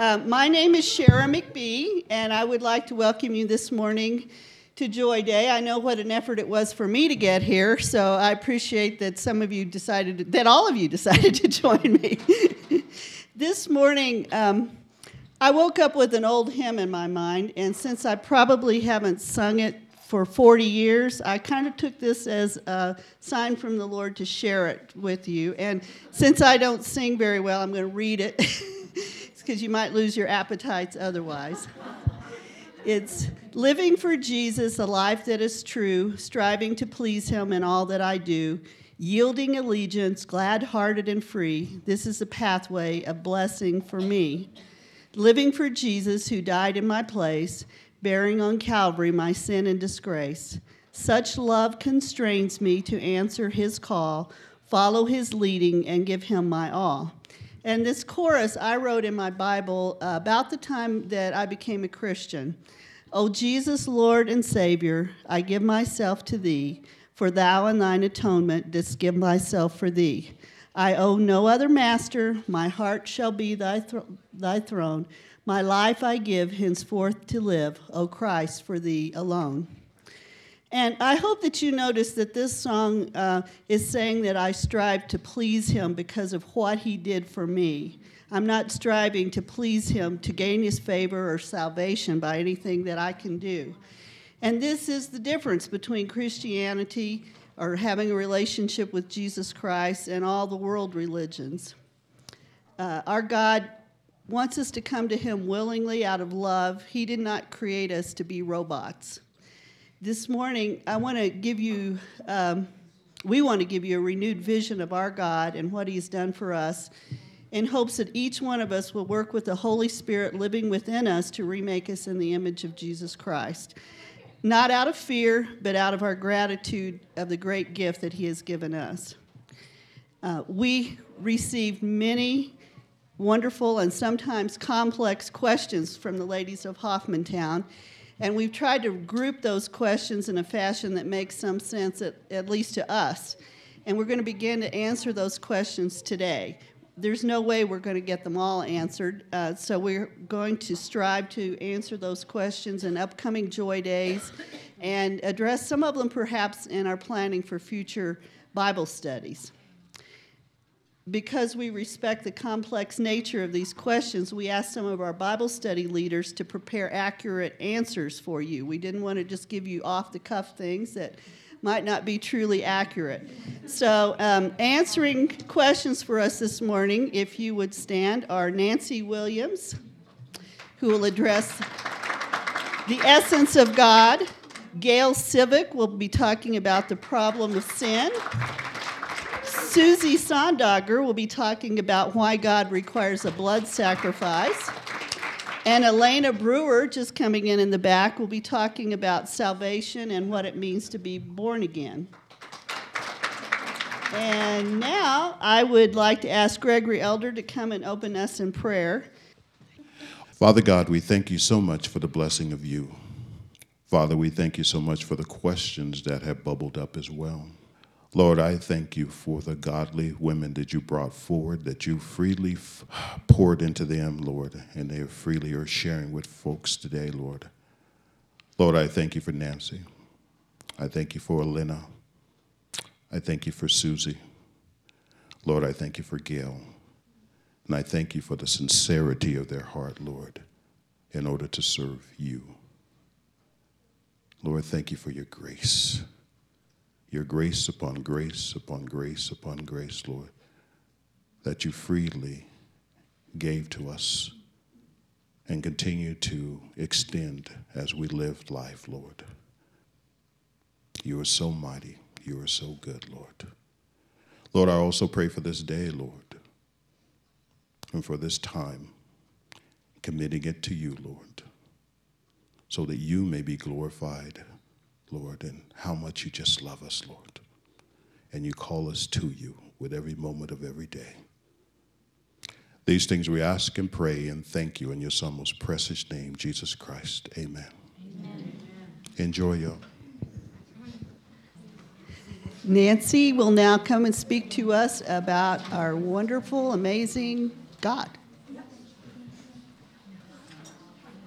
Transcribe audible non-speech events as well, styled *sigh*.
Um, my name is Sharon McBee, and I would like to welcome you this morning to Joy Day. I know what an effort it was for me to get here, so I appreciate that some of you decided, that all of you decided *laughs* to join me. this morning, um, I woke up with an old hymn in my mind, and since I probably haven't sung it for 40 years, I kind of took this as a sign from the Lord to share it with you. And since I don't sing very well, I'm going to read it *laughs* because you might lose your appetites otherwise. *laughs* It's living for Jesus, a life that is true, striving to please Him in all that I do, yielding allegiance, glad hearted and free. This is a pathway of blessing for me. Living for Jesus, who died in my place, bearing on Calvary my sin and disgrace. Such love constrains me to answer his call, follow his leading, and give him my all. And this chorus I wrote in my Bible about the time that I became a Christian. O Jesus, Lord and Savior, I give myself to thee, for thou and thine atonement didst give myself for thee. I owe no other master, my heart shall be thy, thy throne. My life I give henceforth to live, O Christ, for thee alone. And I hope that you notice that this song uh, is saying that I strive to please him because of what he did for me. I'm not striving to please him to gain his favor or salvation by anything that I can do. And this is the difference between Christianity or having a relationship with Jesus Christ and all the world religions. Uh, our God wants us to come to Him willingly out of love. He did not create us to be robots. This morning, I want to give you, um, we want to give you a renewed vision of our God and what He's done for us in hopes that each one of us will work with the Holy Spirit living within us to remake us in the image of Jesus Christ. Not out of fear, but out of our gratitude of the great gift that He has given us. Uh, we received many wonderful and sometimes complex questions from the ladies of Hoffmantown. And we've tried to group those questions in a fashion that makes some sense, at, at least to us. And we're going to begin to answer those questions today. There's no way we're going to get them all answered, uh, so we're going to strive to answer those questions in upcoming Joy Days and address some of them perhaps in our planning for future Bible studies because we respect the complex nature of these questions, we asked some of our Bible study leaders to prepare accurate answers for you. We didn't want to just give you off the cuff things that might not be truly accurate. So, um, answering questions for us this morning, if you would stand, are Nancy Williams, who will address the essence of God. Gail Civic will be talking about the problem of sin. Susie Sondagger will be talking about why God requires a blood sacrifice. And Elena Brewer, just coming in in the back, will be talking about salvation and what it means to be born again. And now I would like to ask Gregory Elder to come and open us in prayer. Father God, we thank you so much for the blessing of you. Father, we thank you so much for the questions that have bubbled up as well. Lord, I thank you for the godly women that you brought forward, that you freely f- poured into them, Lord, and they are freely are sharing with folks today, Lord. Lord, I thank you for Nancy. I thank you for Elena. I thank you for Susie. Lord, I thank you for Gail. And I thank you for the sincerity of their heart, Lord, in order to serve you. Lord, thank you for your grace your grace upon grace upon grace upon grace, Lord, that you freely gave to us and continue to extend as we live life, Lord. You are so mighty. You are so good, Lord. Lord, I also pray for this day, Lord, and for this time, committing it to you, Lord, so that you may be glorified Lord, and how much you just love us, Lord. And you call us to you with every moment of every day. These things we ask and pray and thank you in your Son, most precious name, Jesus Christ. Amen. Amen. Enjoy your. Nancy will now come and speak to us about our wonderful, amazing God.